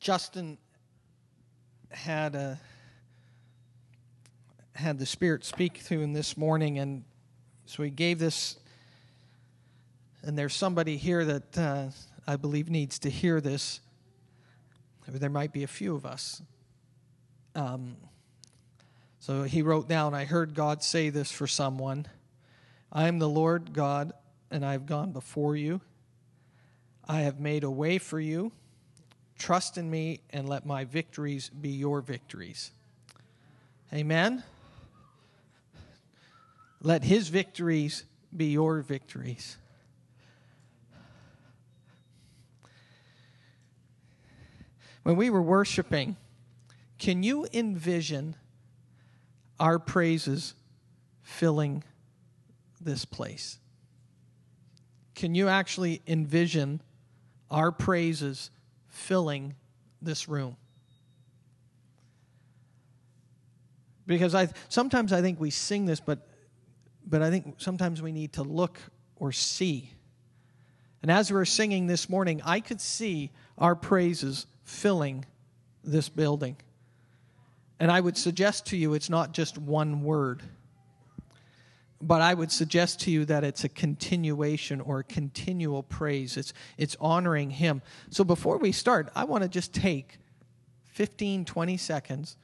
Justin had a had the Spirit speak to him this morning, and so he gave this. And there's somebody here that uh, I believe needs to hear this. There might be a few of us. Um, so he wrote down, I heard God say this for someone I am the Lord God, and I have gone before you. I have made a way for you. Trust in me and let my victories be your victories. Amen. Let his victories be your victories. When we were worshiping, can you envision our praises filling this place? Can you actually envision our praises filling this room? Because I sometimes I think we sing this, but but I think sometimes we need to look or see. And as we were singing this morning, I could see our praises filling this building. And I would suggest to you it's not just one word, but I would suggest to you that it's a continuation or a continual praise. It's, it's honoring Him. So before we start, I want to just take 15, 20 seconds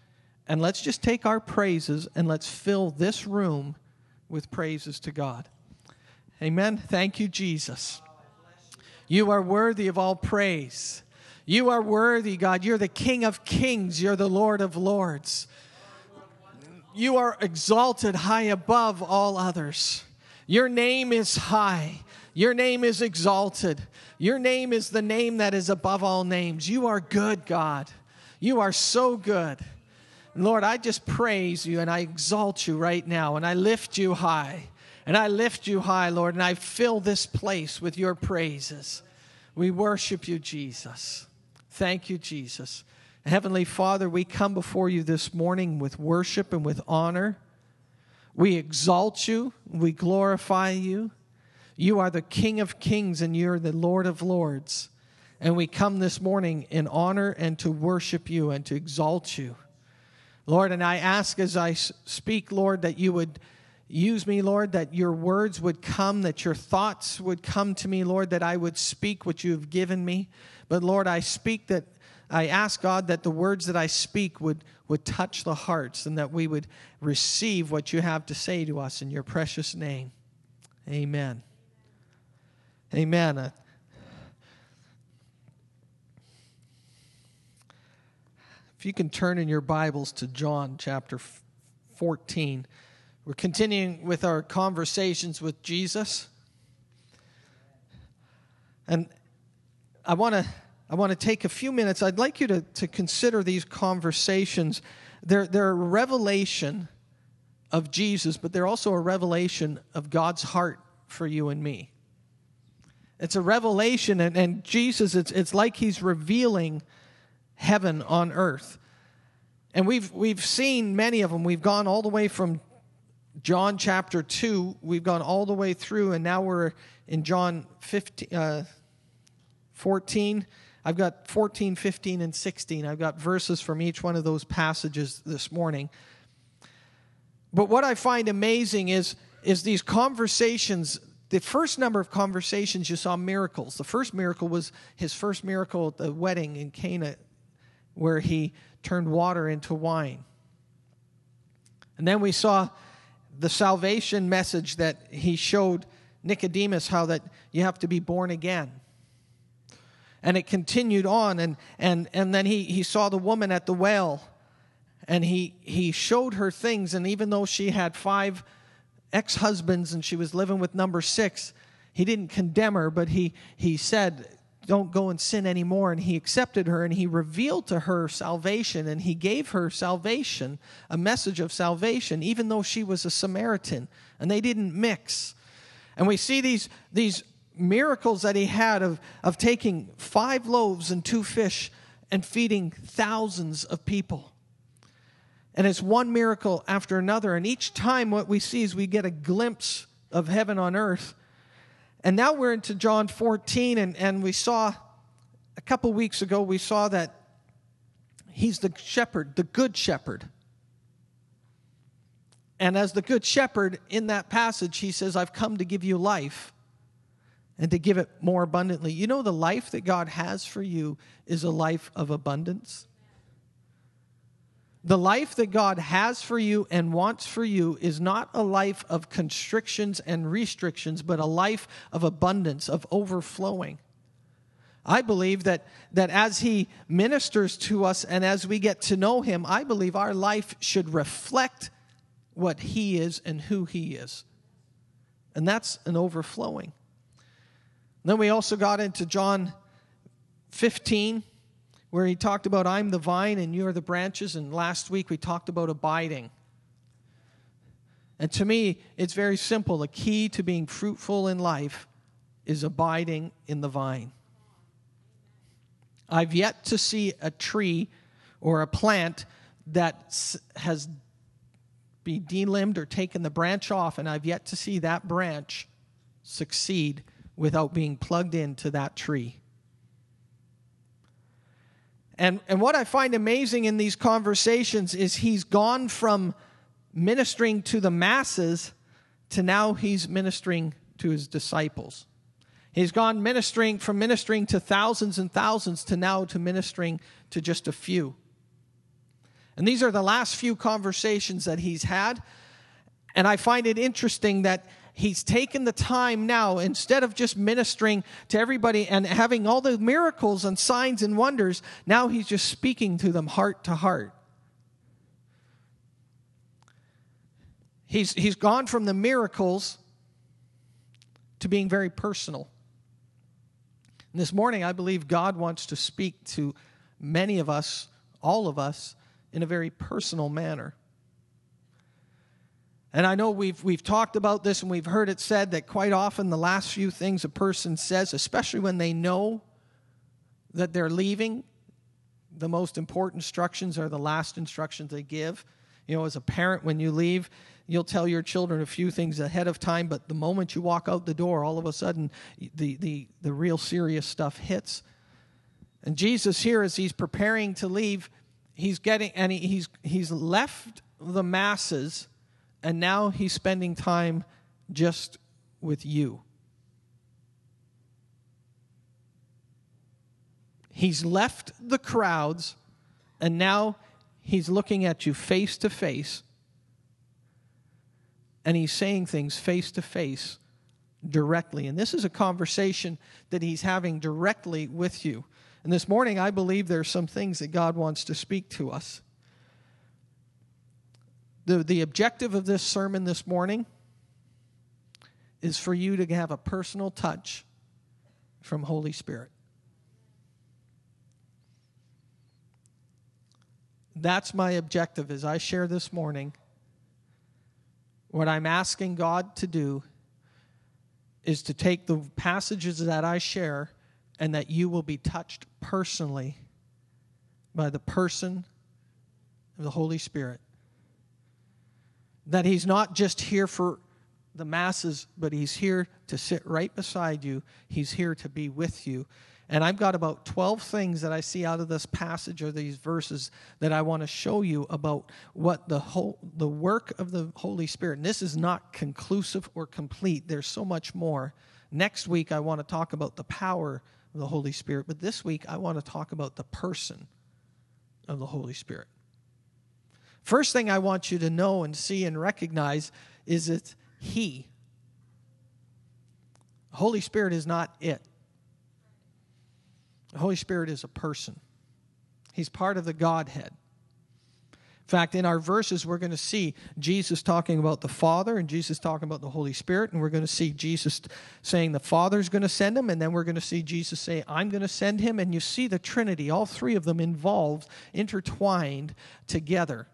and let's just take our praises and let's fill this room with praises to God. Amen. Thank you, Jesus. You are worthy of all praise. You are worthy, God. You're the King of kings. You're the Lord of lords. You are exalted high above all others. Your name is high. Your name is exalted. Your name is the name that is above all names. You are good, God. You are so good. Lord, I just praise you and I exalt you right now and I lift you high. And I lift you high, Lord, and I fill this place with your praises. We worship you, Jesus. Thank you, Jesus. Heavenly Father, we come before you this morning with worship and with honor. We exalt you, we glorify you. You are the King of kings and you're the Lord of lords. And we come this morning in honor and to worship you and to exalt you. Lord, and I ask as I speak, Lord, that you would use me, Lord, that your words would come, that your thoughts would come to me, Lord, that I would speak what you have given me. But Lord, I speak that I ask God that the words that I speak would, would touch the hearts and that we would receive what you have to say to us in your precious name. Amen. Amen. Uh, if you can turn in your Bibles to John chapter 14, we're continuing with our conversations with Jesus. And I want to I want to take a few minutes. I'd like you to, to consider these conversations. They're, they're a revelation of Jesus, but they're also a revelation of God's heart for you and me. It's a revelation, and, and Jesus, it's, it's like he's revealing heaven on earth. And we've, we've seen many of them. We've gone all the way from John chapter 2, we've gone all the way through, and now we're in John 15, uh, 14. I've got 14, 15, and 16. I've got verses from each one of those passages this morning. But what I find amazing is, is these conversations. The first number of conversations, you saw miracles. The first miracle was his first miracle at the wedding in Cana, where he turned water into wine. And then we saw the salvation message that he showed Nicodemus how that you have to be born again and it continued on and and and then he he saw the woman at the well and he he showed her things and even though she had five ex-husbands and she was living with number 6 he didn't condemn her but he he said don't go and sin anymore and he accepted her and he revealed to her salvation and he gave her salvation a message of salvation even though she was a samaritan and they didn't mix. And we see these these miracles that he had of, of taking five loaves and two fish and feeding thousands of people. And it's one miracle after another. And each time, what we see is we get a glimpse of heaven on earth. And now we're into John 14, and, and we saw a couple weeks ago, we saw that He's the shepherd, the good shepherd. And as the good shepherd in that passage, he says, I've come to give you life and to give it more abundantly. You know, the life that God has for you is a life of abundance. The life that God has for you and wants for you is not a life of constrictions and restrictions, but a life of abundance, of overflowing. I believe that, that as He ministers to us and as we get to know Him, I believe our life should reflect what He is and who He is. And that's an overflowing. Then we also got into John 15, where he talked about, I'm the vine and you are the branches. And last week we talked about abiding. And to me, it's very simple. The key to being fruitful in life is abiding in the vine. I've yet to see a tree or a plant that has be delimbed or taken the branch off, and I've yet to see that branch succeed without being plugged into that tree. And, and what I find amazing in these conversations is he's gone from ministering to the masses to now he's ministering to his disciples. He's gone ministering from ministering to thousands and thousands to now to ministering to just a few. And these are the last few conversations that he's had. And I find it interesting that he's taken the time now, instead of just ministering to everybody and having all the miracles and signs and wonders, now he's just speaking to them heart to heart. He's, he's gone from the miracles to being very personal. And this morning, I believe God wants to speak to many of us, all of us, in a very personal manner. And I know we've, we've talked about this and we've heard it said that quite often the last few things a person says, especially when they know that they're leaving, the most important instructions are the last instructions they give. You know, as a parent, when you leave, you'll tell your children a few things ahead of time, but the moment you walk out the door, all of a sudden the, the, the real serious stuff hits. And Jesus, here, as he's preparing to leave, he's getting, and he, he's, he's left the masses and now he's spending time just with you. He's left the crowds and now he's looking at you face to face and he's saying things face to face directly. And this is a conversation that he's having directly with you. And this morning, I believe there's some things that God wants to speak to us the, the objective of this sermon this morning is for you to have a personal touch from Holy Spirit. That's my objective as I share this morning. What I'm asking God to do is to take the passages that I share and that you will be touched personally by the person of the Holy Spirit that he's not just here for the masses, but he's here to sit right beside you. He's here to be with you. And I've got about 12 things that I see out of this passage or these verses that I want to show you about what the whole the work of the Holy Spirit. And this is not conclusive or complete. There's so much more. Next week I want to talk about the power of the Holy Spirit, but this week I want to talk about the person of the Holy Spirit. First thing I want you to know and see and recognize is that He. The Holy Spirit is not it. The Holy Spirit is a person, He's part of the Godhead. In fact, in our verses, we're going to see Jesus talking about the Father and Jesus talking about the Holy Spirit, and we're going to see Jesus saying the Father's going to send him, and then we're going to see Jesus say, I'm going to send him. And you see the Trinity, all three of them involved, intertwined together.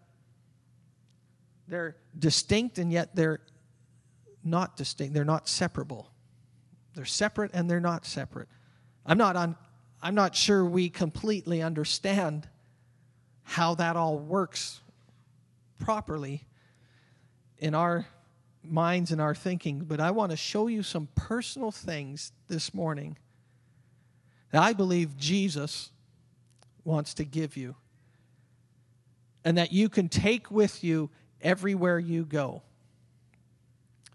They're distinct and yet they're not distinct. They're not separable. They're separate and they're not separate. I'm not on I'm not sure we completely understand how that all works properly in our minds and our thinking, but I want to show you some personal things this morning that I believe Jesus wants to give you. and that you can take with you everywhere you go.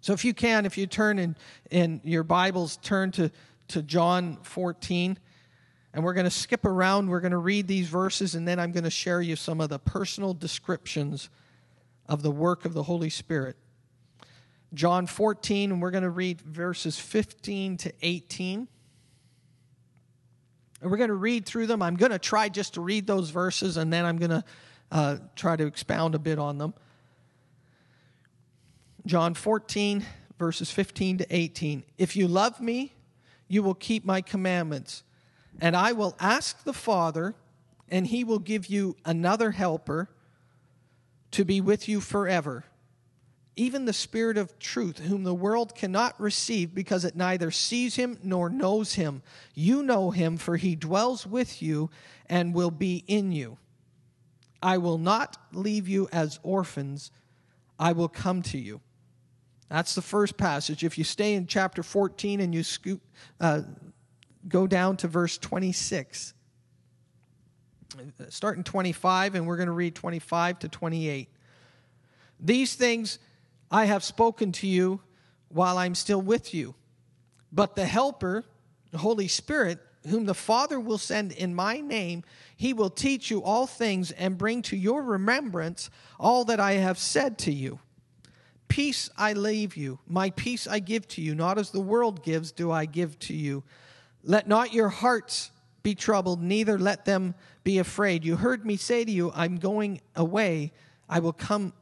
So, if you can, if you turn in, in your Bibles, turn to, to John 14. And we're going to skip around. We're going to read these verses, and then I'm going to share you some of the personal descriptions of the work of the Holy Spirit. John 14, and we're going to read verses 15 to 18. And we're going to read through them. I'm going to try just to read those verses, and then I'm going to uh, try to expound a bit on them. John 14, verses 15 to 18. If you love me, you will keep my commandments, and I will ask the Father, and he will give you another helper to be with you forever even the Spirit of truth, whom the world cannot receive because it neither sees him nor knows him. You know him, for he dwells with you and will be in you. I will not leave you as orphans, I will come to you. That's the first passage. If you stay in chapter 14 and you scoop, uh, go down to verse 26, start in 25, and we're going to read 25 to 28. These things I have spoken to you while I'm still with you. But the Helper, the Holy Spirit, whom the Father will send in my name, he will teach you all things and bring to your remembrance all that I have said to you. Peace I leave you, my peace I give to you, not as the world gives, do I give to you. Let not your hearts be troubled, neither let them be afraid. You heard me say to you, I'm going away, I will come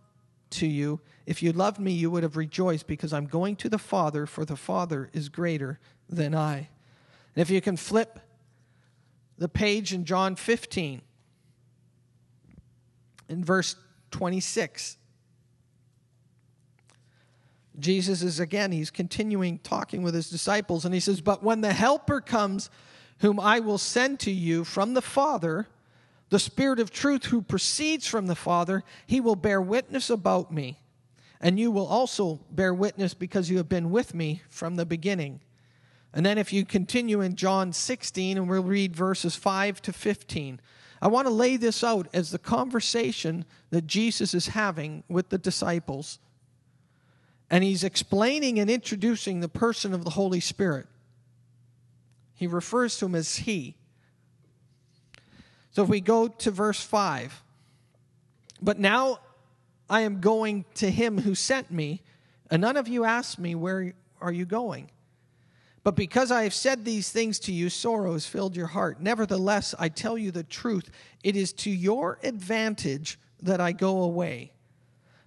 to you. If you loved me, you would have rejoiced because I'm going to the Father, for the Father is greater than I. And if you can flip the page in John 15, in verse 26, Jesus is again, he's continuing talking with his disciples, and he says, But when the Helper comes, whom I will send to you from the Father, the Spirit of truth who proceeds from the Father, he will bear witness about me and you will also bear witness because you have been with me from the beginning. And then, if you continue in John 16, and we'll read verses 5 to 15, I want to lay this out as the conversation that Jesus is having with the disciples. And he's explaining and introducing the person of the Holy Spirit. He refers to him as He. So if we go to verse 5, but now I am going to him who sent me, and none of you asked me, Where are you going? But because I have said these things to you, sorrow has filled your heart. Nevertheless, I tell you the truth. It is to your advantage that I go away.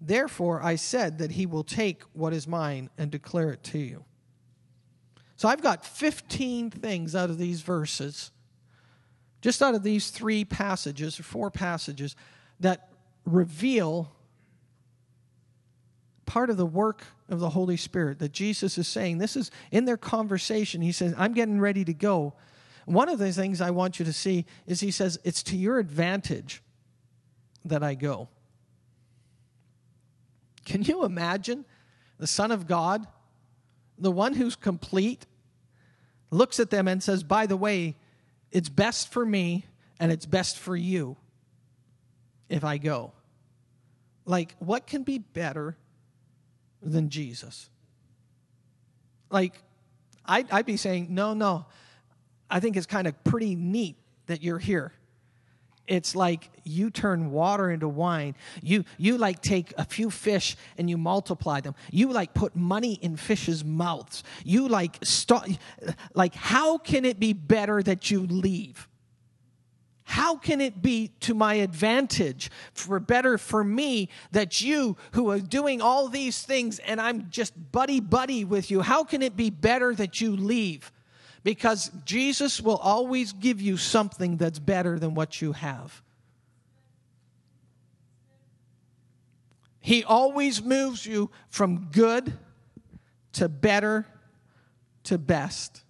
Therefore, I said that he will take what is mine and declare it to you. So I've got 15 things out of these verses, just out of these three passages or four passages, that reveal part of the work of the Holy Spirit that Jesus is saying. This is in their conversation. He says, I'm getting ready to go. One of the things I want you to see is he says, It's to your advantage that I go. Can you imagine the Son of God, the one who's complete, looks at them and says, By the way, it's best for me and it's best for you if I go. Like, what can be better than Jesus. Like, I'd, I'd be saying, no, no. I think it's kind of pretty neat that you're here. It's like you turn water into wine. You you like take a few fish and you multiply them. You like put money in fish's mouths. You like start like how can it be better that you leave? How can it be to my advantage for better for me that you who are doing all these things and I'm just buddy buddy with you how can it be better that you leave because Jesus will always give you something that's better than what you have. He always moves you from good to better to best,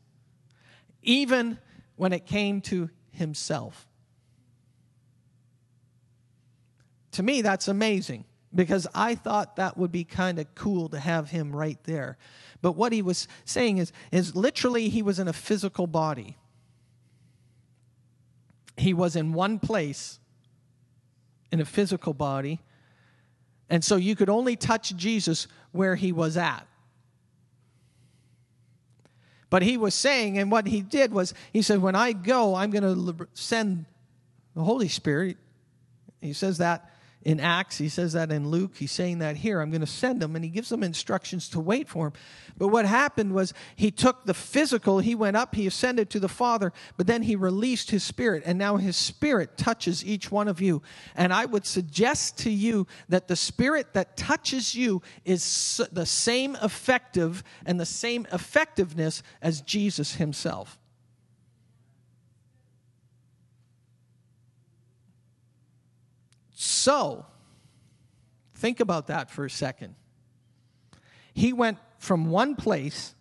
even when it came to himself. To me, that's amazing because I thought that would be kind of cool to have him right there. But what he was saying is, is literally he was in a physical body. He was in one place in a physical body. And so you could only touch Jesus where he was at. But he was saying, and what he did was, he said, When I go, I'm going to send the Holy Spirit. He says that in Acts. He says that in Luke. He's saying that here. I'm going to send him. And he gives them instructions to wait for him. But what happened was he took the physical, he went up, he ascended to the Father, but then he released his spirit. And now his spirit touches each one of you. And I would suggest to you that the spirit that touches you is the same effective and the same effectiveness as Jesus himself. So, think about that for a second. He went from one place,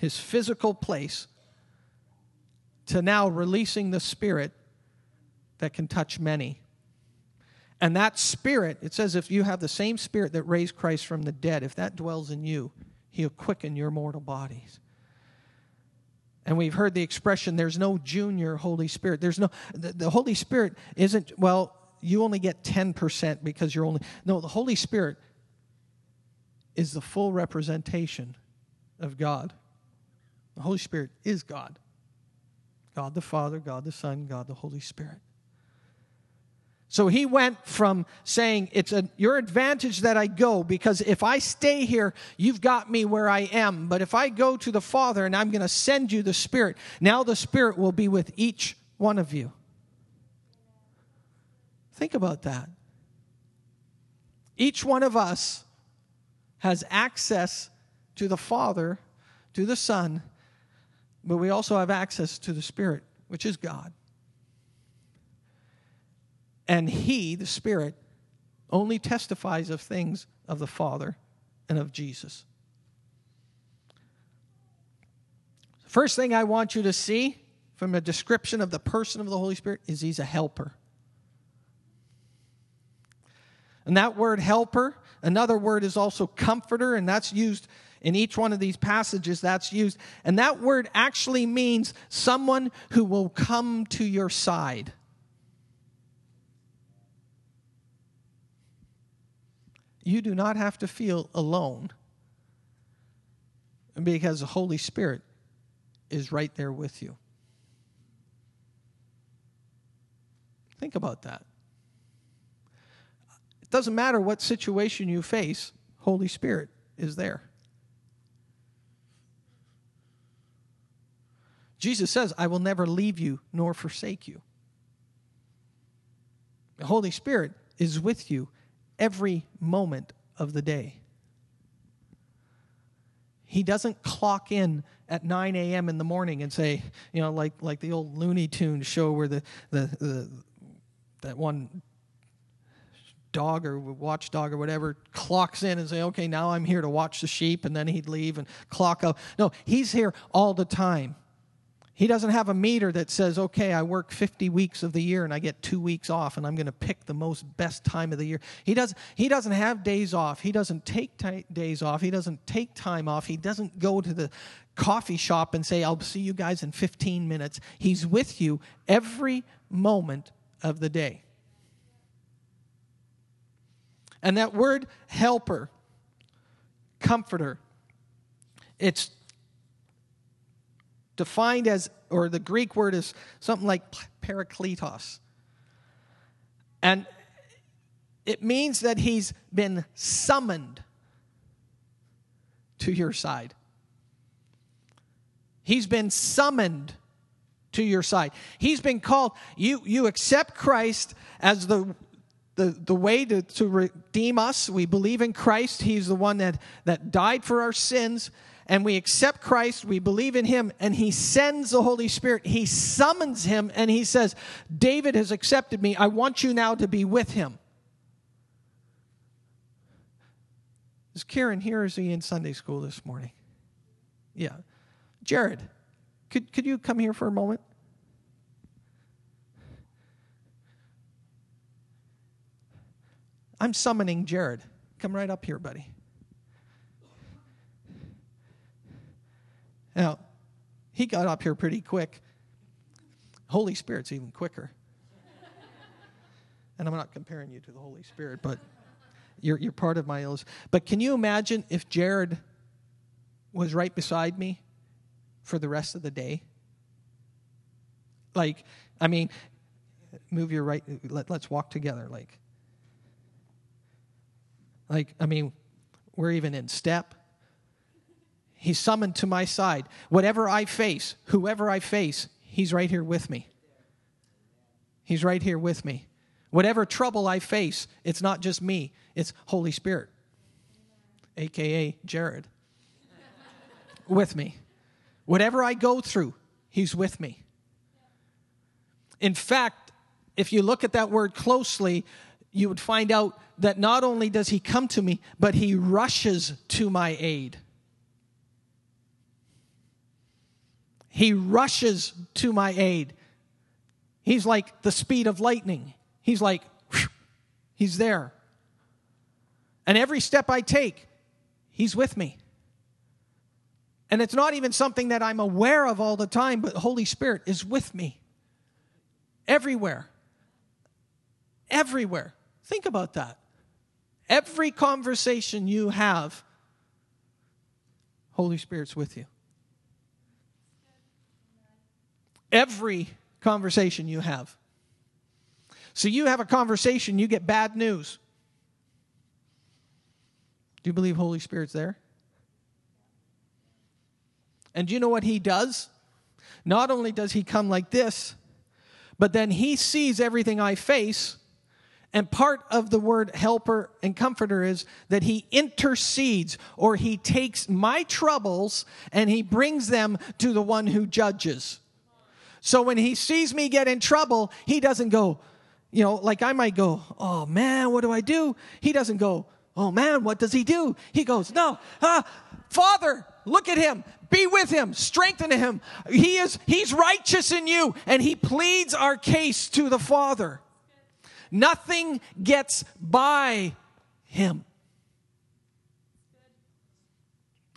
his physical place, to now releasing the Spirit that can touch many. And that Spirit, it says, if you have the same Spirit that raised Christ from the dead, if that dwells in you, He'll quicken your mortal bodies. And we've heard the expression, there's no junior Holy Spirit. There's no, the, the Holy Spirit isn't, well, you only get 10% because you're only. No, the Holy Spirit is the full representation of God. The Holy Spirit is God God the Father, God the Son, God the Holy Spirit. So he went from saying, It's a, your advantage that I go because if I stay here, you've got me where I am. But if I go to the Father and I'm going to send you the Spirit, now the Spirit will be with each one of you. Think about that. Each one of us has access to the Father, to the Son, but we also have access to the Spirit, which is God. And He, the Spirit, only testifies of things of the Father and of Jesus. First thing I want you to see from a description of the person of the Holy Spirit is He's a helper. And that word helper, another word is also comforter, and that's used in each one of these passages. That's used. And that word actually means someone who will come to your side. You do not have to feel alone because the Holy Spirit is right there with you. Think about that. It doesn't matter what situation you face, Holy Spirit is there. Jesus says, I will never leave you nor forsake you. The Holy Spirit is with you every moment of the day. He doesn't clock in at 9 a.m. in the morning and say, you know, like, like the old Looney Tunes show where the, the, the that one dog or watchdog or whatever clocks in and say, okay, now I'm here to watch the sheep, and then he'd leave and clock out. No, he's here all the time. He doesn't have a meter that says, okay, I work 50 weeks of the year and I get two weeks off and I'm going to pick the most best time of the year. He, does, he doesn't have days off. He doesn't take t- days off. He doesn't take time off. He doesn't go to the coffee shop and say, I'll see you guys in 15 minutes. He's with you every moment of the day. And that word helper, comforter, it's defined as, or the Greek word is something like parakletos. And it means that he's been summoned to your side. He's been summoned to your side. He's been called. You, you accept Christ as the, the, the way to, to redeem us. We believe in Christ. He's the one that, that died for our sins. And we accept Christ. We believe in Him. And He sends the Holy Spirit. He summons Him and He says, David has accepted me. I want you now to be with Him. Is Karen here? Is he in Sunday school this morning? Yeah. Jared, could, could you come here for a moment? I'm summoning Jared. Come right up here, buddy. Now, he got up here pretty quick. Holy Spirit's even quicker. and I'm not comparing you to the Holy Spirit, but you're, you're part of my illness. But can you imagine if Jared was right beside me for the rest of the day? Like, I mean, move your right, let, let's walk together. Like, like, I mean, we're even in step. He's summoned to my side. Whatever I face, whoever I face, he's right here with me. He's right here with me. Whatever trouble I face, it's not just me, it's Holy Spirit, aka Jared, with me. Whatever I go through, He's with me. In fact, if you look at that word closely, you would find out that not only does He come to me, but He rushes to my aid. He rushes to my aid. He's like the speed of lightning. He's like, whew, He's there. And every step I take, He's with me. And it's not even something that I'm aware of all the time, but the Holy Spirit is with me everywhere. Everywhere. Think about that. Every conversation you have, Holy Spirit's with you. Every conversation you have. So you have a conversation, you get bad news. Do you believe Holy Spirit's there? And do you know what he does? Not only does he come like this, but then he sees everything I face. And part of the word helper and comforter is that he intercedes or he takes my troubles and he brings them to the one who judges. So when he sees me get in trouble, he doesn't go, you know, like I might go, oh man, what do I do? He doesn't go, oh man, what does he do? He goes, no, ah, Father, look at him. Be with him, strengthen him. He is, he's righteous in you, and he pleads our case to the Father. Nothing gets by him.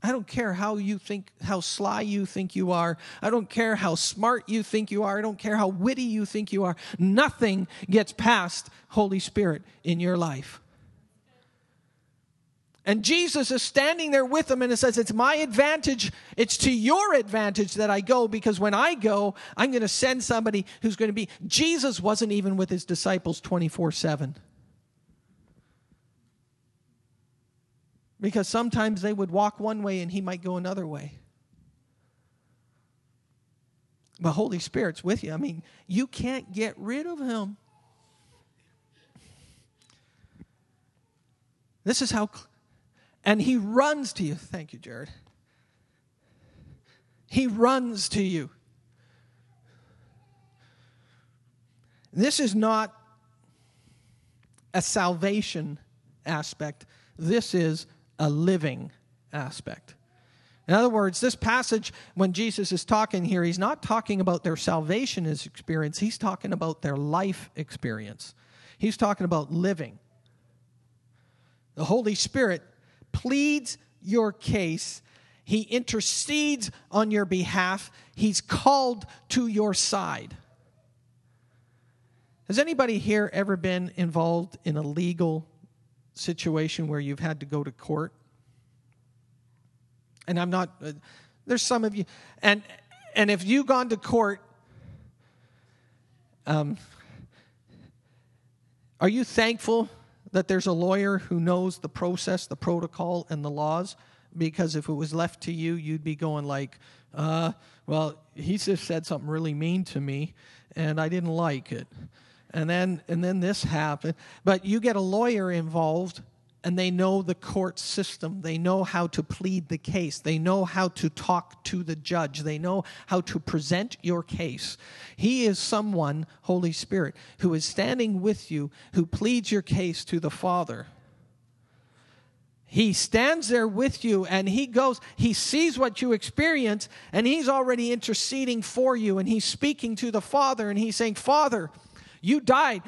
I don't care how you think, how sly you think you are. I don't care how smart you think you are. I don't care how witty you think you are. Nothing gets past Holy Spirit in your life. And Jesus is standing there with them and it says, It's my advantage, it's to your advantage that I go because when I go, I'm going to send somebody who's going to be. Jesus wasn't even with his disciples 24 7. Because sometimes they would walk one way and he might go another way. But Holy Spirit's with you. I mean, you can't get rid of him. This is how, and he runs to you. Thank you, Jared. He runs to you. This is not a salvation aspect. This is a living aspect. In other words, this passage, when Jesus is talking here, he's not talking about their salvation experience, he's talking about their life experience. He's talking about living. The Holy Spirit pleads your case, He intercedes on your behalf, He's called to your side. Has anybody here ever been involved in a legal situation where you've had to go to court. And I'm not, uh, there's some of you, and, and if you've gone to court, um, Are you thankful that there's a lawyer who knows the process, the protocol, and the laws? Because if it was left to you, you'd be going like, uh, well, he just said something really mean to me, and I didn't like it. And then, and then this happened. But you get a lawyer involved and they know the court system. They know how to plead the case. They know how to talk to the judge. They know how to present your case. He is someone, Holy Spirit, who is standing with you, who pleads your case to the Father. He stands there with you and he goes, he sees what you experience and he's already interceding for you and he's speaking to the Father and he's saying, Father, you died.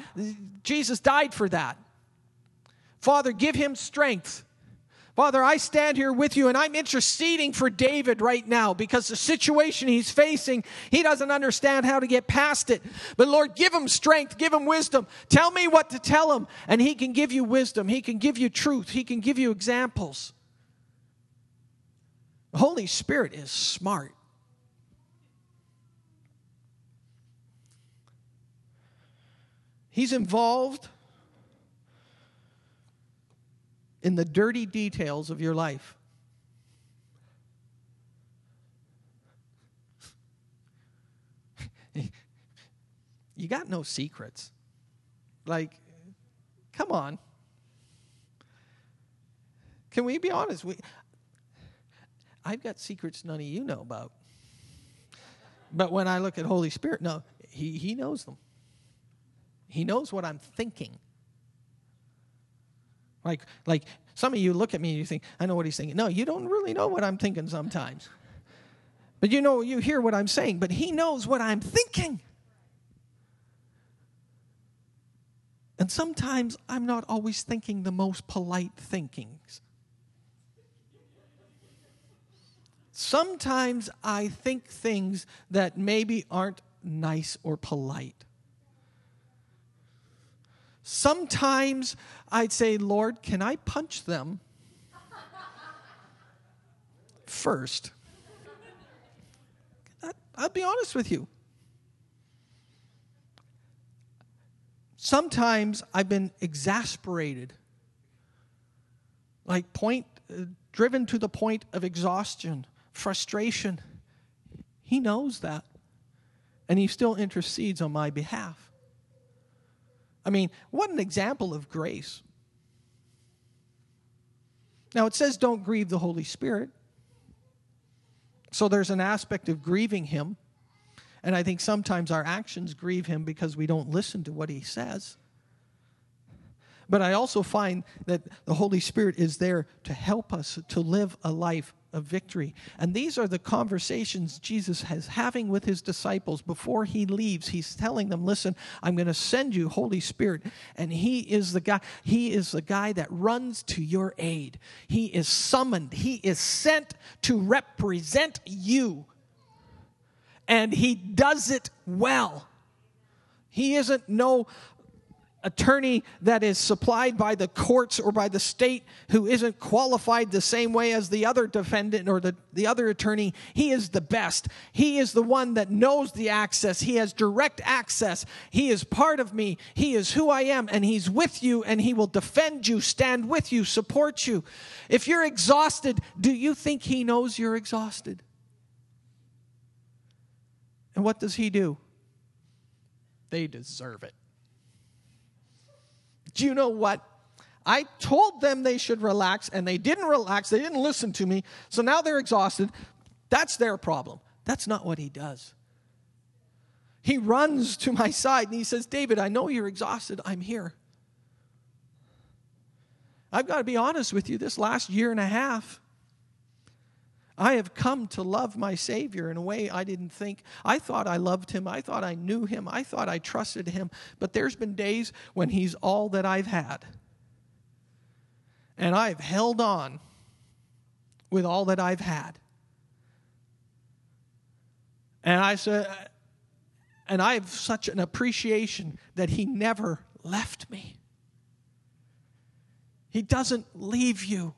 Jesus died for that. Father, give him strength. Father, I stand here with you and I'm interceding for David right now because the situation he's facing, he doesn't understand how to get past it. But Lord, give him strength, give him wisdom. Tell me what to tell him, and he can give you wisdom. He can give you truth. He can give you examples. The Holy Spirit is smart. He's involved in the dirty details of your life. you got no secrets. Like, come on. Can we be honest? We, I've got secrets none of you know about. But when I look at Holy Spirit, no, he, he knows them. He knows what I'm thinking. Like, like some of you look at me and you think, I know what he's thinking. No, you don't really know what I'm thinking sometimes. But you know, you hear what I'm saying, but he knows what I'm thinking. And sometimes I'm not always thinking the most polite thinkings. Sometimes I think things that maybe aren't nice or polite. Sometimes I'd say, Lord, can I punch them first? I'll be honest with you. Sometimes I've been exasperated, like point, uh, driven to the point of exhaustion, frustration. He knows that, and he still intercedes on my behalf. I mean, what an example of grace. Now, it says don't grieve the Holy Spirit. So there's an aspect of grieving Him. And I think sometimes our actions grieve Him because we don't listen to what He says. But I also find that the Holy Spirit is there to help us to live a life of victory. And these are the conversations Jesus has having with his disciples before he leaves. He's telling them, "Listen, I'm going to send you Holy Spirit, and he is the guy he is the guy that runs to your aid. He is summoned, he is sent to represent you. And he does it well. He isn't no attorney that is supplied by the courts or by the state who isn't qualified the same way as the other defendant or the, the other attorney. He is the best. He is the one that knows the access. He has direct access. He is part of me. He is who I am, and He's with you, and He will defend you, stand with you, support you. If you're exhausted, do you think He knows you're exhausted? And what does He do? They deserve it. Do you know what? I told them they should relax, and they didn't relax. They didn't listen to me. So now they're exhausted. That's their problem. That's not what he does. He runs to my side and he says, David, I know you're exhausted. I'm here. I've got to be honest with you, this last year and a half, I have come to love my Savior in a way I didn't think. I thought I loved him. I thought I knew him. I thought I trusted him. But there's been days when he's all that I've had. And I've held on with all that I've had. And I said, and I have such an appreciation that he never left me. He doesn't leave you.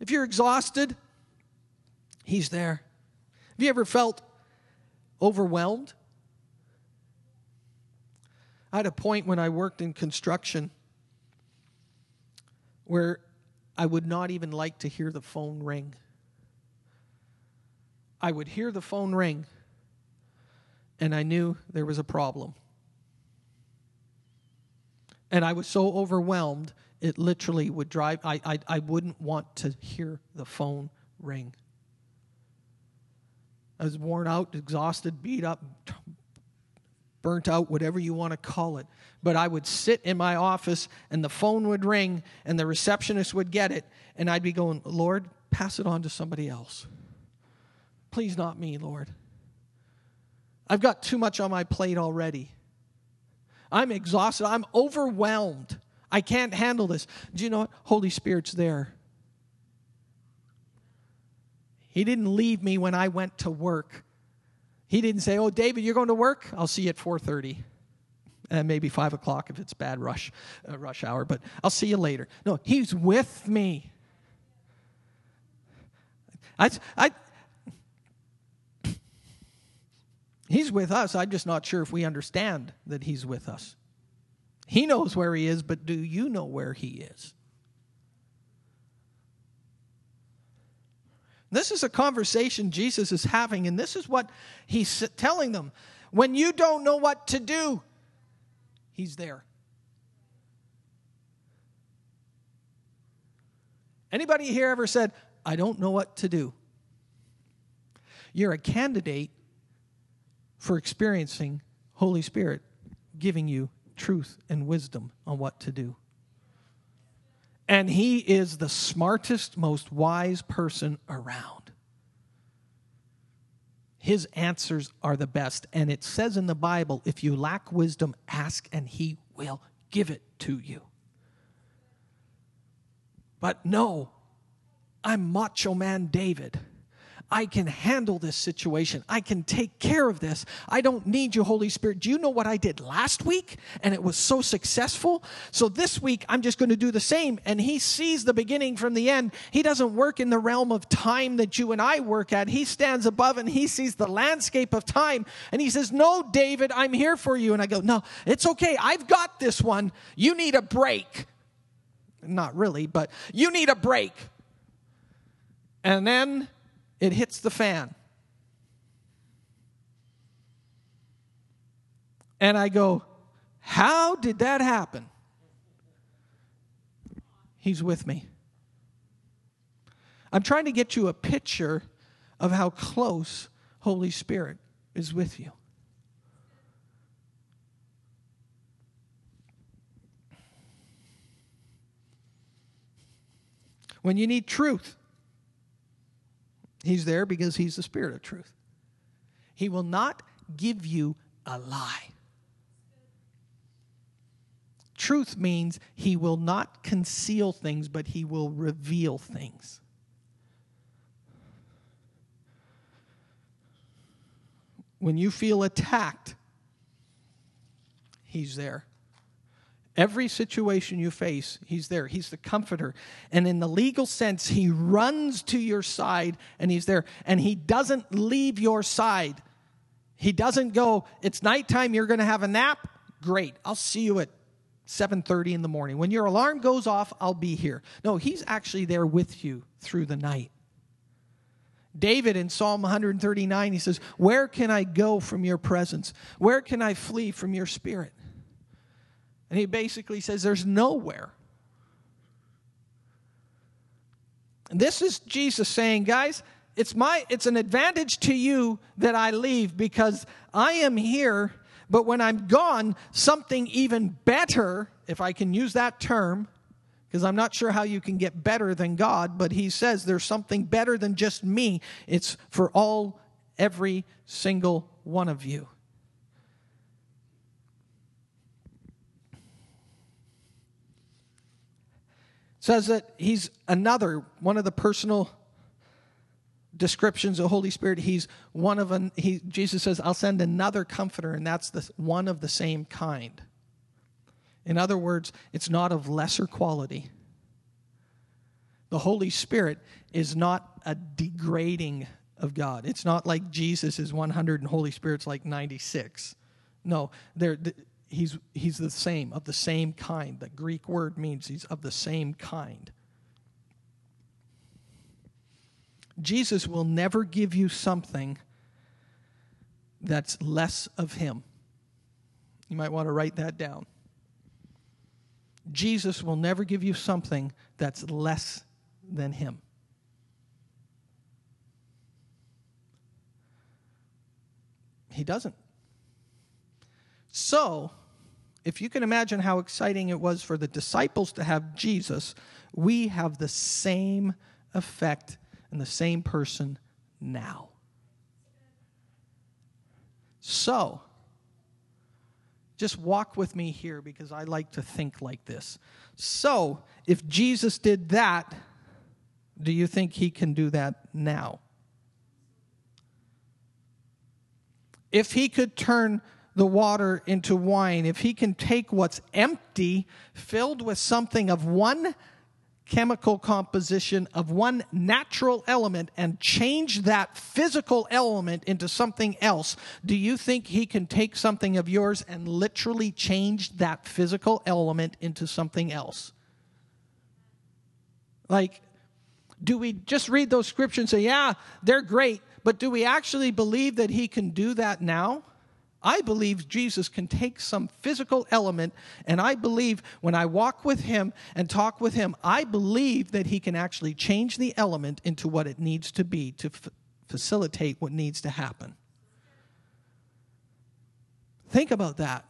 If you're exhausted, He's there. Have you ever felt overwhelmed? I had a point when I worked in construction where I would not even like to hear the phone ring. I would hear the phone ring, and I knew there was a problem. And I was so overwhelmed, it literally would drive, I, I, I wouldn't want to hear the phone ring. I was worn out, exhausted, beat up, burnt out, whatever you want to call it. But I would sit in my office and the phone would ring and the receptionist would get it, and I'd be going, Lord, pass it on to somebody else. Please, not me, Lord. I've got too much on my plate already. I'm exhausted. I'm overwhelmed. I can't handle this. Do you know what? Holy Spirit's there. He didn't leave me when I went to work. He didn't say, "Oh, David, you're going to work. I'll see you at 4:30, and maybe five o'clock if it's bad rush uh, rush hour. But I'll see you later." No, He's with me. I, I, he's with us. I'm just not sure if we understand that He's with us. He knows where He is, but do you know where He is? This is a conversation Jesus is having, and this is what he's telling them. When you don't know what to do, he's there. Anybody here ever said, I don't know what to do? You're a candidate for experiencing Holy Spirit giving you truth and wisdom on what to do. And he is the smartest, most wise person around. His answers are the best. And it says in the Bible if you lack wisdom, ask and he will give it to you. But no, I'm Macho Man David. I can handle this situation. I can take care of this. I don't need you, Holy Spirit. Do you know what I did last week? And it was so successful. So this week, I'm just going to do the same. And He sees the beginning from the end. He doesn't work in the realm of time that you and I work at. He stands above and He sees the landscape of time. And He says, No, David, I'm here for you. And I go, No, it's okay. I've got this one. You need a break. Not really, but you need a break. And then it hits the fan. And I go, How did that happen? He's with me. I'm trying to get you a picture of how close Holy Spirit is with you. When you need truth, He's there because He's the Spirit of truth. He will not give you a lie. Truth means He will not conceal things, but He will reveal things. When you feel attacked, He's there. Every situation you face, He's there. He's the comforter. And in the legal sense, He runs to your side and He's there. And He doesn't leave your side. He doesn't go, it's nighttime, you're going to have a nap. Great. I'll see you at 7:30 in the morning. When your alarm goes off, I'll be here. No, he's actually there with you through the night. David in Psalm 139, he says, Where can I go from your presence? Where can I flee from your spirit? And he basically says there's nowhere. And this is Jesus saying, guys, it's my it's an advantage to you that I leave because I am here, but when I'm gone, something even better, if I can use that term, because I'm not sure how you can get better than God, but he says there's something better than just me. It's for all every single one of you. Says that he's another one of the personal descriptions of Holy Spirit. He's one of an, he, Jesus says, "I'll send another comforter," and that's the one of the same kind. In other words, it's not of lesser quality. The Holy Spirit is not a degrading of God. It's not like Jesus is 100 and Holy Spirit's like 96. No, they're, he's, he's the same, of the same kind. The Greek word means he's of the same kind. Jesus will never give you something that's less of him. You might want to write that down. Jesus will never give you something that's less than him. He doesn't. So, if you can imagine how exciting it was for the disciples to have Jesus, we have the same effect and the same person now. So, just walk with me here because I like to think like this. So, if Jesus did that, do you think he can do that now? If he could turn the water into wine, if he can take what's empty, filled with something of one chemical composition of one natural element and change that physical element into something else, do you think he can take something of yours and literally change that physical element into something else? Like, do we just read those scriptures and say, yeah, they're great, but do we actually believe that he can do that now? I believe Jesus can take some physical element, and I believe when I walk with him and talk with him, I believe that he can actually change the element into what it needs to be to f- facilitate what needs to happen. Think about that.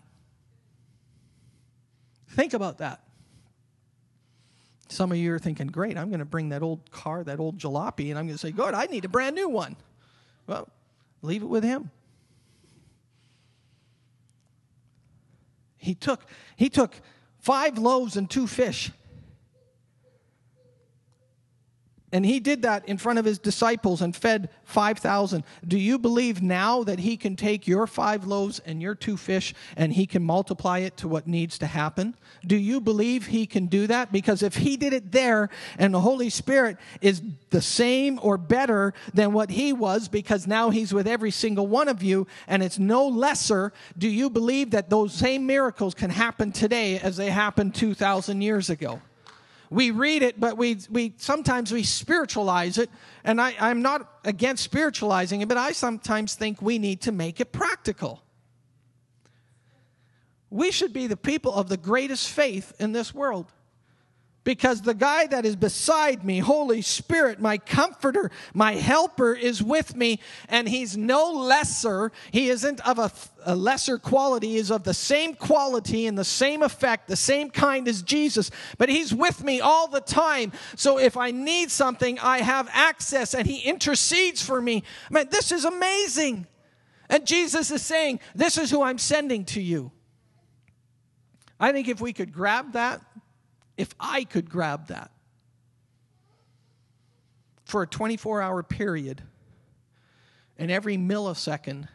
Think about that. Some of you are thinking, great, I'm going to bring that old car, that old jalopy, and I'm going to say, God, I need a brand new one. Well, leave it with him. He took, he took five loaves and two fish. And he did that in front of his disciples and fed 5,000. Do you believe now that he can take your five loaves and your two fish and he can multiply it to what needs to happen? Do you believe he can do that? Because if he did it there and the Holy Spirit is the same or better than what he was because now he's with every single one of you and it's no lesser, do you believe that those same miracles can happen today as they happened 2,000 years ago? We read it, but we, we sometimes we spiritualize it. And I, I'm not against spiritualizing it, but I sometimes think we need to make it practical. We should be the people of the greatest faith in this world because the guy that is beside me, Holy Spirit, my comforter, my helper, is with me, and he's no lesser. He isn't of a, a, lesser quality, he is of the same quality and the same effect, the same kind as Jesus, but he's with me all the time. So if I need something, I have access, and he intercedes for me. Man, this is amazing. And Jesus is saying, This is who I'm sending to you. I think if we could grab that if I could grab that for a 24 hour period and every millisecond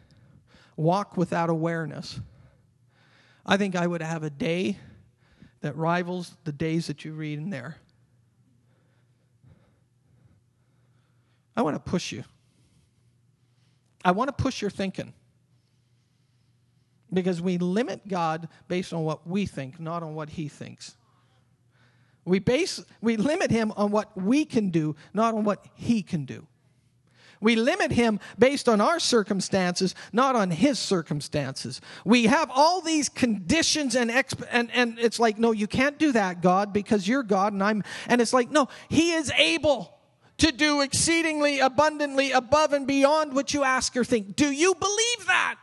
walk without awareness, I think I would have a day that rivals the days that you read in there. I want to push you. I want to push your thinking. Because we limit God based on what we think, not on what He thinks. We, base, we limit him on what we can do, not on what he can do. We limit him based on our circumstances, not on his circumstances. We have all these conditions and, exp- and, and it's like, no, you can't do that, God, because you're God and I'm, and it's like, no, he is able to do exceedingly abundantly above and beyond what you ask or think. Do you believe that?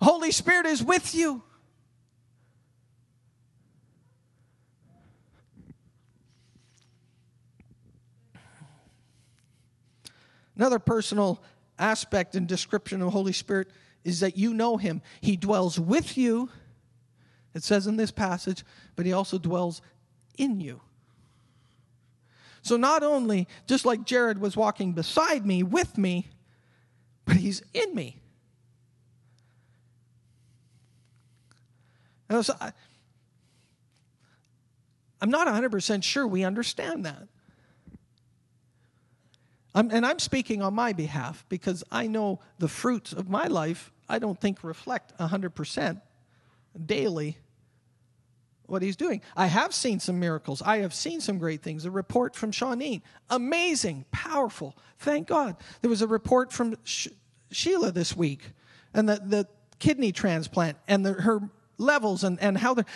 Holy Spirit is with you. Another personal aspect and description of the Holy Spirit is that you know Him. He dwells with you, it says in this passage, but He also dwells in you. So not only, just like Jared was walking beside me, with me, but He's in me. I, I'm not 100% sure we understand that. I'm, and I'm speaking on my behalf because I know the fruits of my life I don't think reflect 100% daily what he's doing. I have seen some miracles. I have seen some great things. A report from Shawneen, amazing, powerful. Thank God. There was a report from Sh- Sheila this week, and the, the kidney transplant, and the, her levels, and, and how they're.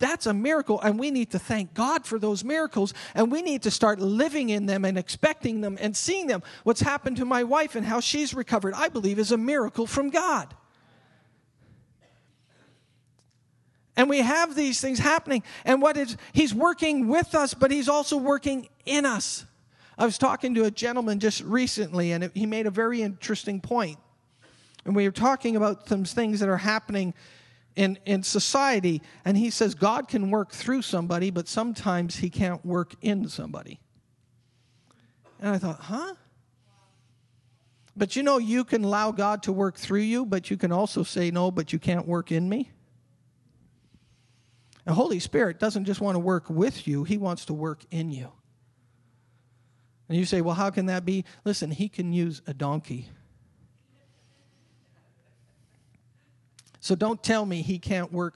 That's a miracle, and we need to thank God for those miracles, and we need to start living in them and expecting them and seeing them. What's happened to my wife and how she's recovered, I believe, is a miracle from God. And we have these things happening. And what is, he's working with us, but he's also working in us. I was talking to a gentleman just recently, and he made a very interesting point. And we were talking about some things that are happening in, in society. And he says God can work through somebody, but sometimes he can't work in somebody. And I thought, huh? But you know, you can allow God to work through you, but you can also say, no, but you can't work in me. The Holy Spirit doesn't just want to work with you, He wants to work in you. And you say, well, how can that be? Listen, He can use a donkey. So don't tell me He can't work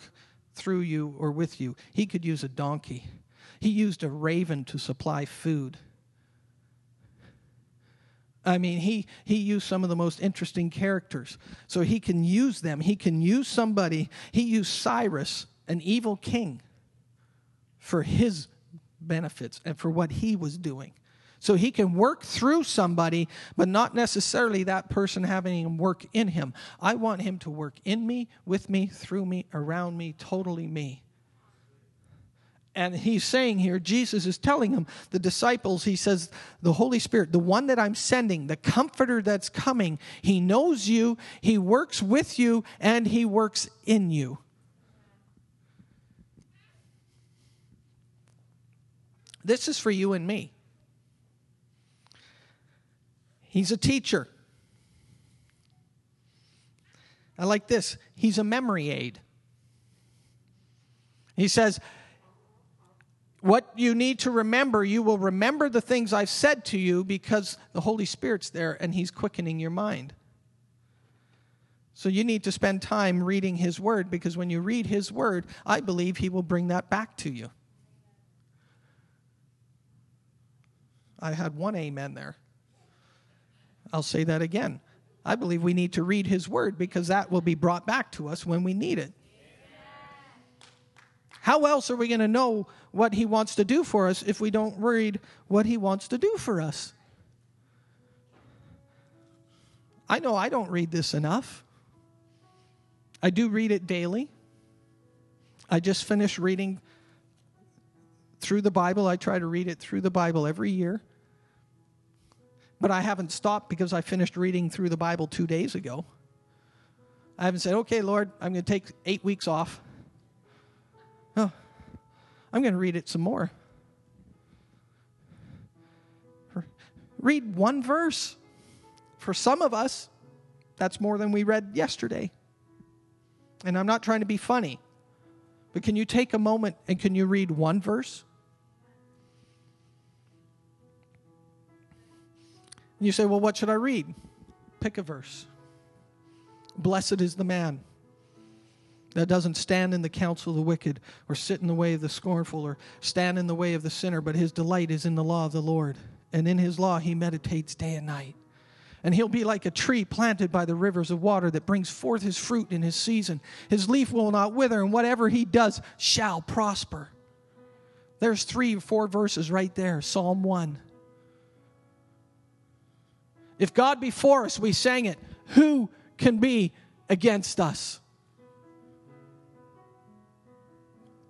through you or with you. He could use a donkey. He used a raven to supply food. I mean, he, he used some of the most interesting characters. So he can use them. He can use somebody. He used Cyrus an evil king for his benefits and for what he was doing. So he can work through somebody, but not necessarily that person having him work in him. I want him to work in me, with me, through me, around me, totally me. And he's saying here, Jesus is telling him, the disciples, he says, the Holy Spirit, the one that I'm sending, the comforter that's coming, he knows you, he works with you, and he works in you. This is for you and me. He's a teacher. I like this. He's a memory aid. He says, What you need to remember, you will remember the things I've said to you because the Holy Spirit's there and He's quickening your mind. So you need to spend time reading His Word because when you read His Word, I believe He will bring that back to you. I had one amen there. I'll say that again. I believe we need to read his word because that will be brought back to us when we need it. How else are we going to know what he wants to do for us if we don't read what he wants to do for us? I know I don't read this enough. I do read it daily. I just finished reading through the Bible. I try to read it through the Bible every year. But I haven't stopped because I finished reading through the Bible two days ago. I haven't said, okay, Lord, I'm going to take eight weeks off. Oh, I'm going to read it some more. Read one verse. For some of us, that's more than we read yesterday. And I'm not trying to be funny, but can you take a moment and can you read one verse? You say, well, what should I read? Pick a verse. Blessed is the man that doesn't stand in the counsel of the wicked, or sit in the way of the scornful, or stand in the way of the sinner, but his delight is in the law of the Lord. And in his law he meditates day and night. And he'll be like a tree planted by the rivers of water that brings forth his fruit in his season. His leaf will not wither, and whatever he does shall prosper. There's three or four verses right there, Psalm 1. If God be for us, we sang it, who can be against us?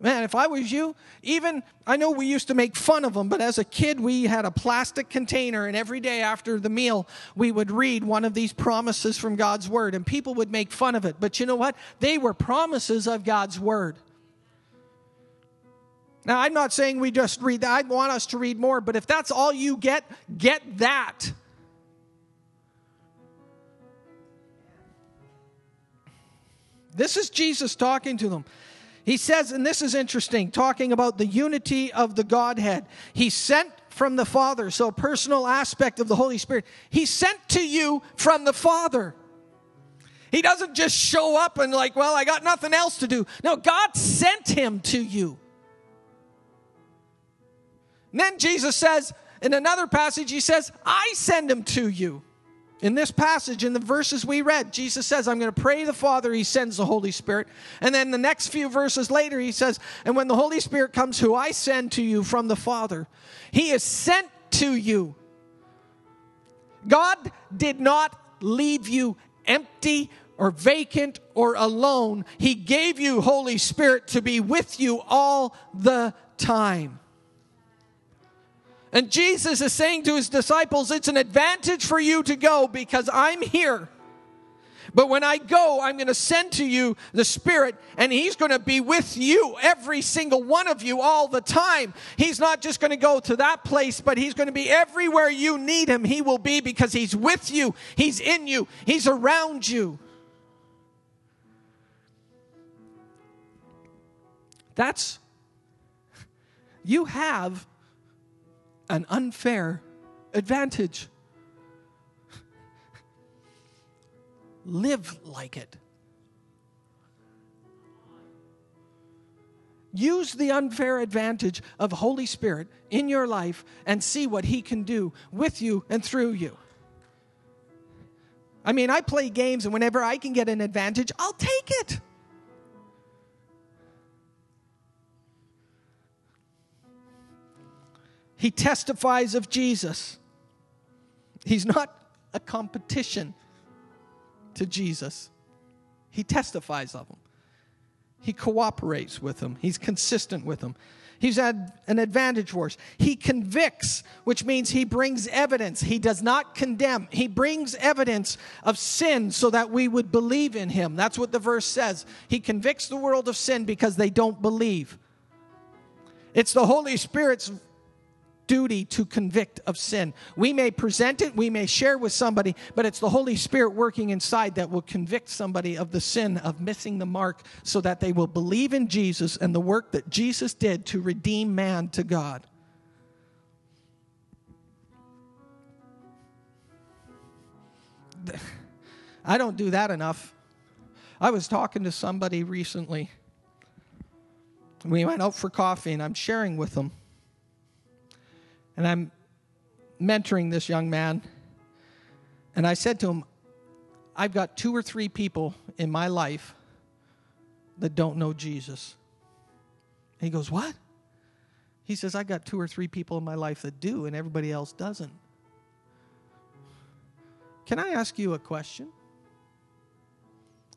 Man, if I was you, even, I know we used to make fun of them, but as a kid, we had a plastic container, and every day after the meal, we would read one of these promises from God's Word, and people would make fun of it. But you know what? They were promises of God's Word. Now, I'm not saying we just read that. I want us to read more, but if that's all you get, get that. This is Jesus talking to them. He says, and this is interesting, talking about the unity of the Godhead. He sent from the Father, so personal aspect of the Holy Spirit. He sent to you from the Father. He doesn't just show up and, like, well, I got nothing else to do. No, God sent him to you. And then Jesus says, in another passage, he says, I send him to you. In this passage, in the verses we read, Jesus says, I'm going to pray the Father, he sends the Holy Spirit. And then the next few verses later, he says, And when the Holy Spirit comes, who I send to you from the Father, he is sent to you. God did not leave you empty or vacant or alone. He gave you Holy Spirit to be with you all the time. And Jesus is saying to his disciples, It's an advantage for you to go because I'm here. But when I go, I'm going to send to you the Spirit, and He's going to be with you, every single one of you, all the time. He's not just going to go to that place, but He's going to be everywhere you need Him. He will be because He's with you, He's in you, He's around you. That's, you have an unfair advantage. Live like it. Use the unfair advantage of Holy Spirit in your life and see what He can do with you and through you. I mean, I play games, and whenever I can get an advantage, I'll take it. He testifies of Jesus. He's not a competition to Jesus, he testifies of him. He cooperates with him, he's consistent with him. He's had an advantage us. He convicts, which means he brings evidence. He does not condemn. He brings evidence of sin so that we would believe in him. That's what the verse says. He convicts the world of sin because they don't believe. It's the Holy Spirit's duty to convict of sin. We may present it, we may share with somebody, but it's the Holy Spirit working inside that will convict somebody of the sin of missing the mark so that they will believe in Jesus and the work that Jesus did to redeem man to God. I don't do that enough. I was talking to somebody recently. We went out for coffee and I'm sharing with them and I'm mentoring this young man. And I said to him, I've got two or three people in my life that don't know Jesus. And he goes, What? He says, I've got two or three people in my life that do, and everybody else doesn't. Can I ask you a question?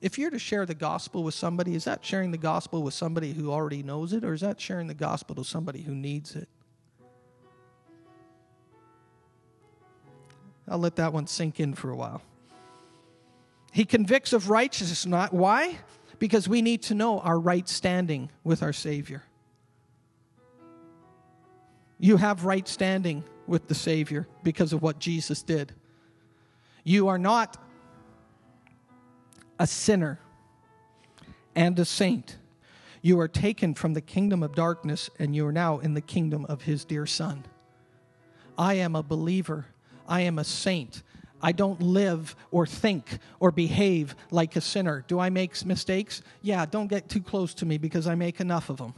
If you're to share the gospel with somebody, is that sharing the gospel with somebody who already knows it, or is that sharing the gospel to somebody who needs it? I'll let that one sink in for a while. He convicts of righteousness, not why? Because we need to know our right standing with our Savior. You have right standing with the Savior because of what Jesus did. You are not a sinner and a saint. You are taken from the kingdom of darkness and you are now in the kingdom of His dear Son. I am a believer I am a saint. I don't live or think or behave like a sinner. Do I make mistakes? Yeah, don't get too close to me because I make enough of them.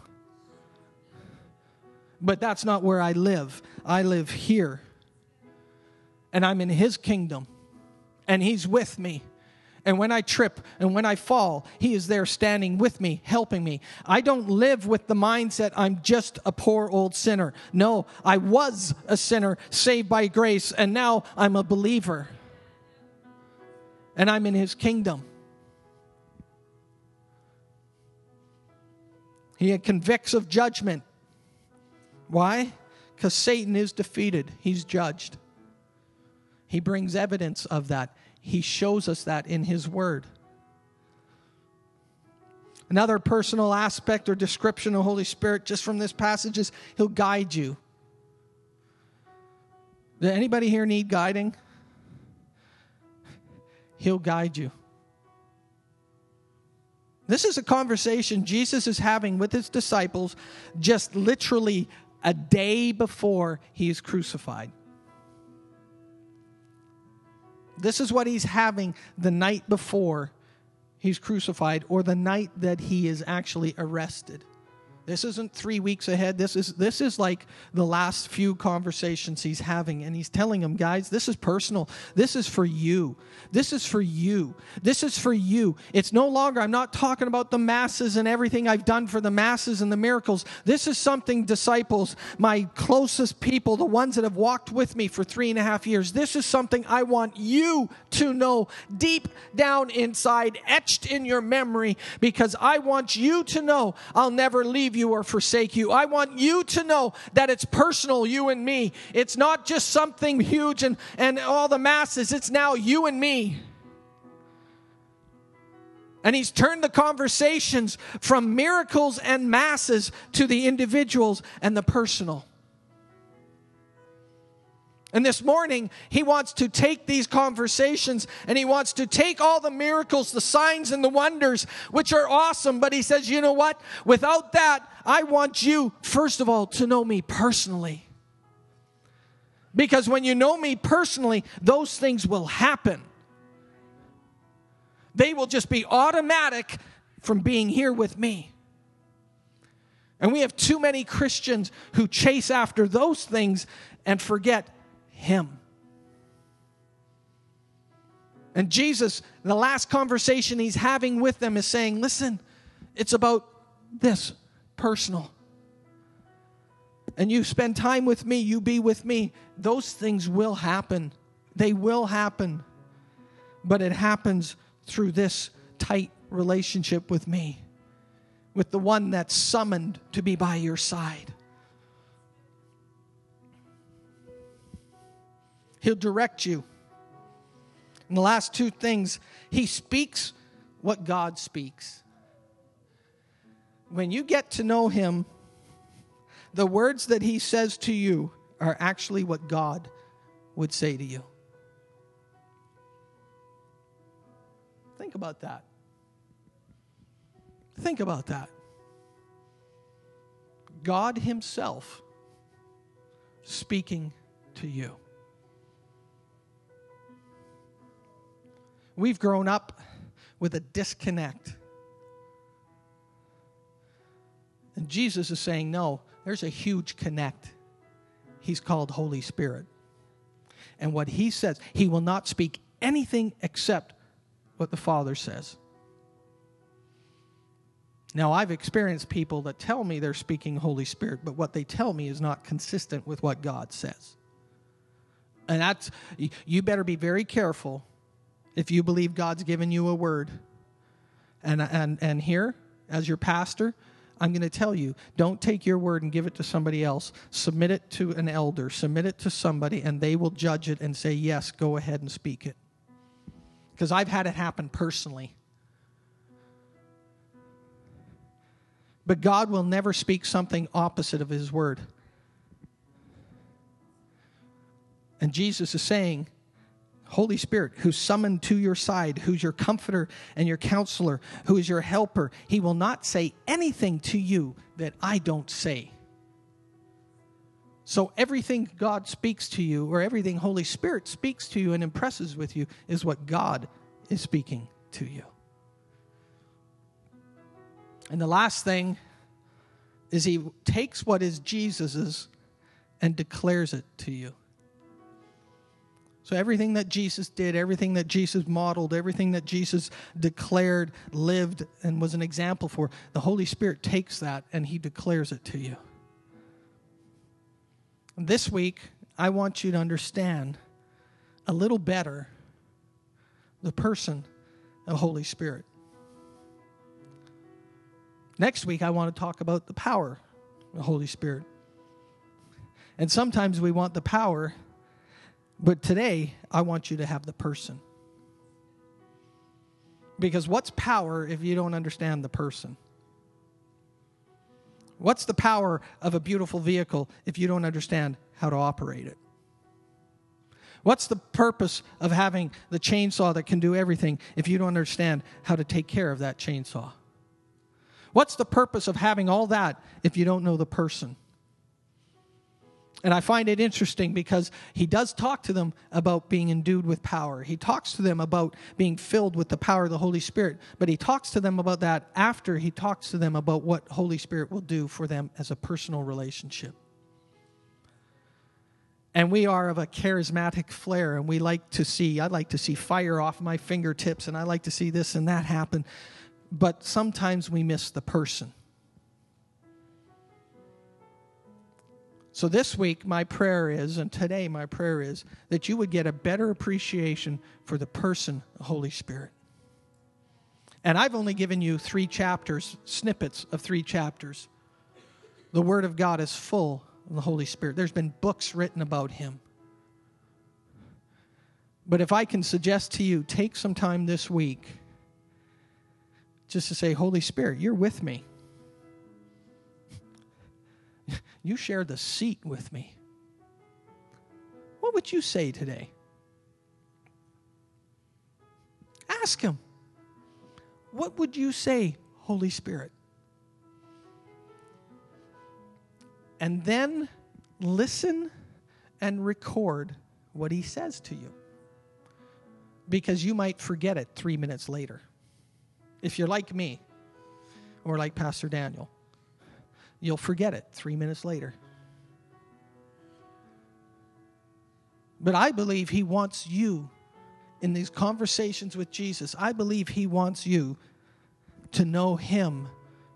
But that's not where I live. I live here. And I'm in His kingdom. And He's with me. And when I trip and when I fall, He is there standing with me, helping me. I don't live with the mindset I'm just a poor old sinner. No, I was a sinner saved by grace, and now I'm a believer. And I'm in His kingdom. He convicts of judgment. Why? Because Satan is defeated, he's judged. He brings evidence of that. He shows us that in His Word. Another personal aspect or description of Holy Spirit just from this passage is He'll guide you. Does anybody here need guiding? He'll guide you. This is a conversation Jesus is having with his disciples just literally a day before he is crucified. This is what he's having the night before he's crucified or the night that he is actually arrested. This isn't three weeks ahead. This is this is like the last few conversations he's having, and he's telling them, guys, this is personal. This is for you. This is for you. This is for you. It's no longer, I'm not talking about the masses and everything I've done for the masses and the miracles. This is something, disciples, my closest people, the ones that have walked with me for three and a half years, this is something I want you to know deep down inside, etched in your memory, because I want you to know I'll never leave you or forsake you. I want you to know that it's personal, you and me. It's not just something huge and, and all the masses, it's now you and me. And he's turned the conversations from miracles and masses to the individuals and the personal. And this morning, he wants to take these conversations and he wants to take all the miracles, the signs, and the wonders, which are awesome. But he says, you know what? Without that, I want you, first of all, to know me personally. Because when you know me personally, those things will happen. They will just be automatic from being here with me. And we have too many Christians who chase after those things and forget him. And Jesus, the last conversation he's having with them is saying, Listen, it's about this personal. And you spend time with me, you be with me. Those things will happen. They will happen. But it happens through this tight relationship with me, with the one that's summoned to be by your side. He'll direct you. And the last two things, He speaks what God speaks. When you get to know Him, the words that He says to you are actually what God would say to you. Think about that. Think about that. God Himself speaking to you. We've grown up with a disconnect. And Jesus is saying, no, there's a huge connect. He's called Holy Spirit. And what he says, he will not speak anything except what the Father says. Now, I've experienced people that tell me they're speaking Holy Spirit, but what they tell me is not consistent with what God says. And that's, you better be very careful if you believe God's given you a word. And, and, and here, as your pastor, I'm going to tell you don't take your word and give it to somebody else. Submit it to an elder, submit it to somebody, and they will judge it and say, Yes, go ahead and speak it. Because I've had it happen personally. But God will never speak something opposite of His word. And Jesus is saying, Holy Spirit, who's summoned to your side, who's your comforter and your counselor, who is your helper, he will not say anything to you that I don't say. So everything God speaks to you, or everything Holy Spirit speaks to you and impresses with you, is what God is speaking to you. And the last thing is he takes what is Jesus's and declares it to you. So, everything that Jesus did, everything that Jesus modeled, everything that Jesus declared, lived, and was an example for, the Holy Spirit takes that and He declares it to you. This week, I want you to understand a little better the person of Holy Spirit. Next week, I want to talk about the power of the Holy Spirit. And sometimes we want the power but today, I want you to have the person. Because what's power if you don't understand the person? What's the power of a beautiful vehicle if you don't understand how to operate it? What's the purpose of having the chainsaw that can do everything if you don't understand how to take care of that chainsaw? What's the purpose of having all that if you don't know the person? And I find it interesting because he does talk to them about being endued with power. He talks to them about being filled with the power of the Holy Spirit. But he talks to them about that after he talks to them about what Holy Spirit will do for them as a personal relationship. And we are of a charismatic flair, and we like to see, I like to see fire off my fingertips, and I like to see this and that happen. But sometimes we miss the person. So this week, my prayer is, and today, my prayer is, that you would get a better appreciation for the person, the Holy Spirit. And I've only given you three chapters, snippets of three chapters. The Word of God is full of the Holy Spirit. There's been books written about Him. But if I can suggest to you, take some time this week just to say, Holy Spirit, you're with me. You share the seat with me. What would you say today? Ask Him. What would you say, Holy Spirit? And then listen and record what He says to you. Because you might forget it three minutes later. If you're like me, or like Pastor Daniel. You'll forget it three minutes later. But I believe He wants you in these conversations with Jesus. I believe He wants you to know Him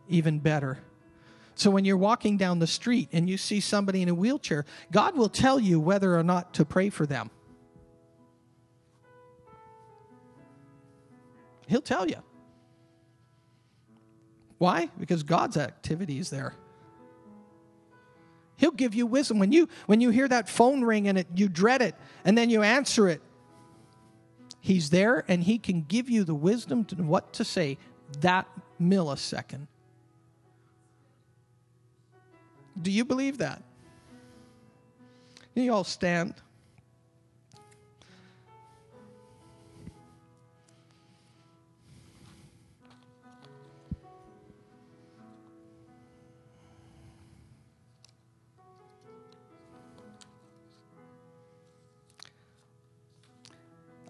even better. So when you're walking down the street and you see somebody in a wheelchair, God will tell you whether or not to pray for them. He'll tell you. Why? Because God's activity is there. He'll give you wisdom. When you when you hear that phone ring and it, you dread it, and then you answer it, He's there and He can give you the wisdom to what to say that millisecond. Do you believe that? You all stand.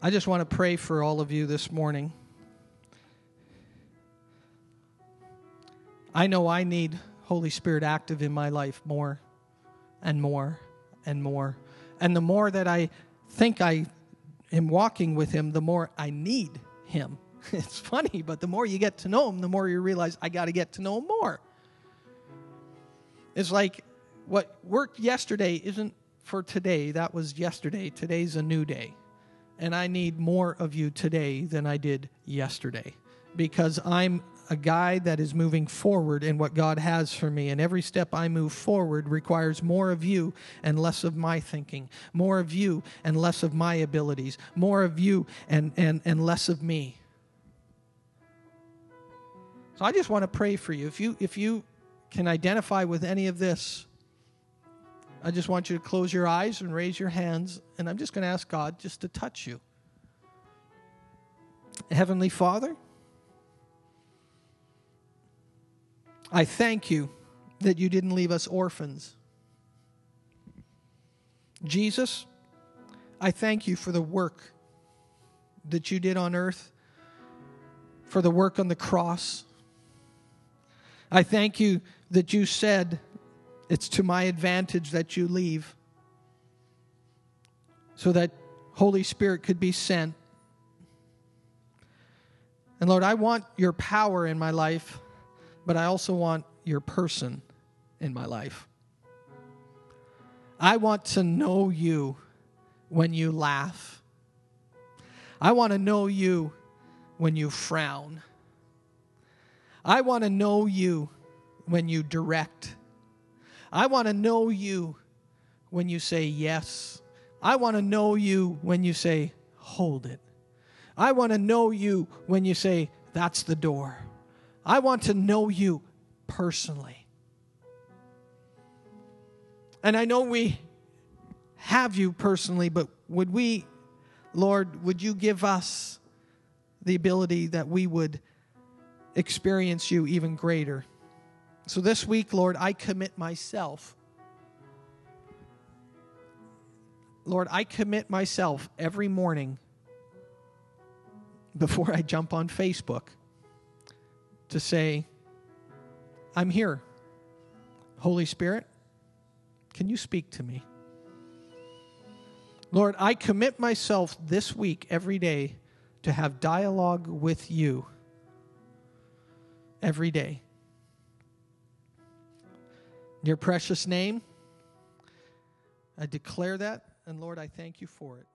I just want to pray for all of you this morning. I know I need Holy Spirit active in my life more and more and more. And the more that I think I am walking with Him, the more I need Him. It's funny, but the more you get to know Him, the more you realize I got to get to know Him more. It's like what worked yesterday isn't for today. That was yesterday. Today's a new day and I need more of you today than I did yesterday because I'm a guy that is moving forward in what God has for me. And every step I move forward requires more of you and less of my thinking, more of you and less of my abilities, more of you and, and, and less of me. So I just want to pray for you. If you if you can identify with any of this, I just want you to close your eyes and raise your hands, and I'm just going to ask God just to touch you. Heavenly Father, I thank you that you didn't leave us orphans. Jesus, I thank you for the work that you did on earth, for the work on the cross. I thank you that you said it's to my advantage that you leave so that Holy Spirit could be sent. And Lord, I want your power in my life, but I also want your person in my life. I want to know you when you laugh. I want to know you when you frown. I want to know you when you direct. I want to know you when you say yes. I want to know you when you say, hold it. I want to know you when you say, that's the door. I want to know you personally. And I know we have you personally, but would we, Lord, would you give us the ability that we would experience you even greater? So this week, Lord, I commit myself Lord, I commit myself every morning before I jump on Facebook to say, I'm here. Holy Spirit, can you speak to me? Lord, I commit myself this week, every day, to have dialogue with you every day. Your precious name, I declare that, and Lord, I thank you for it.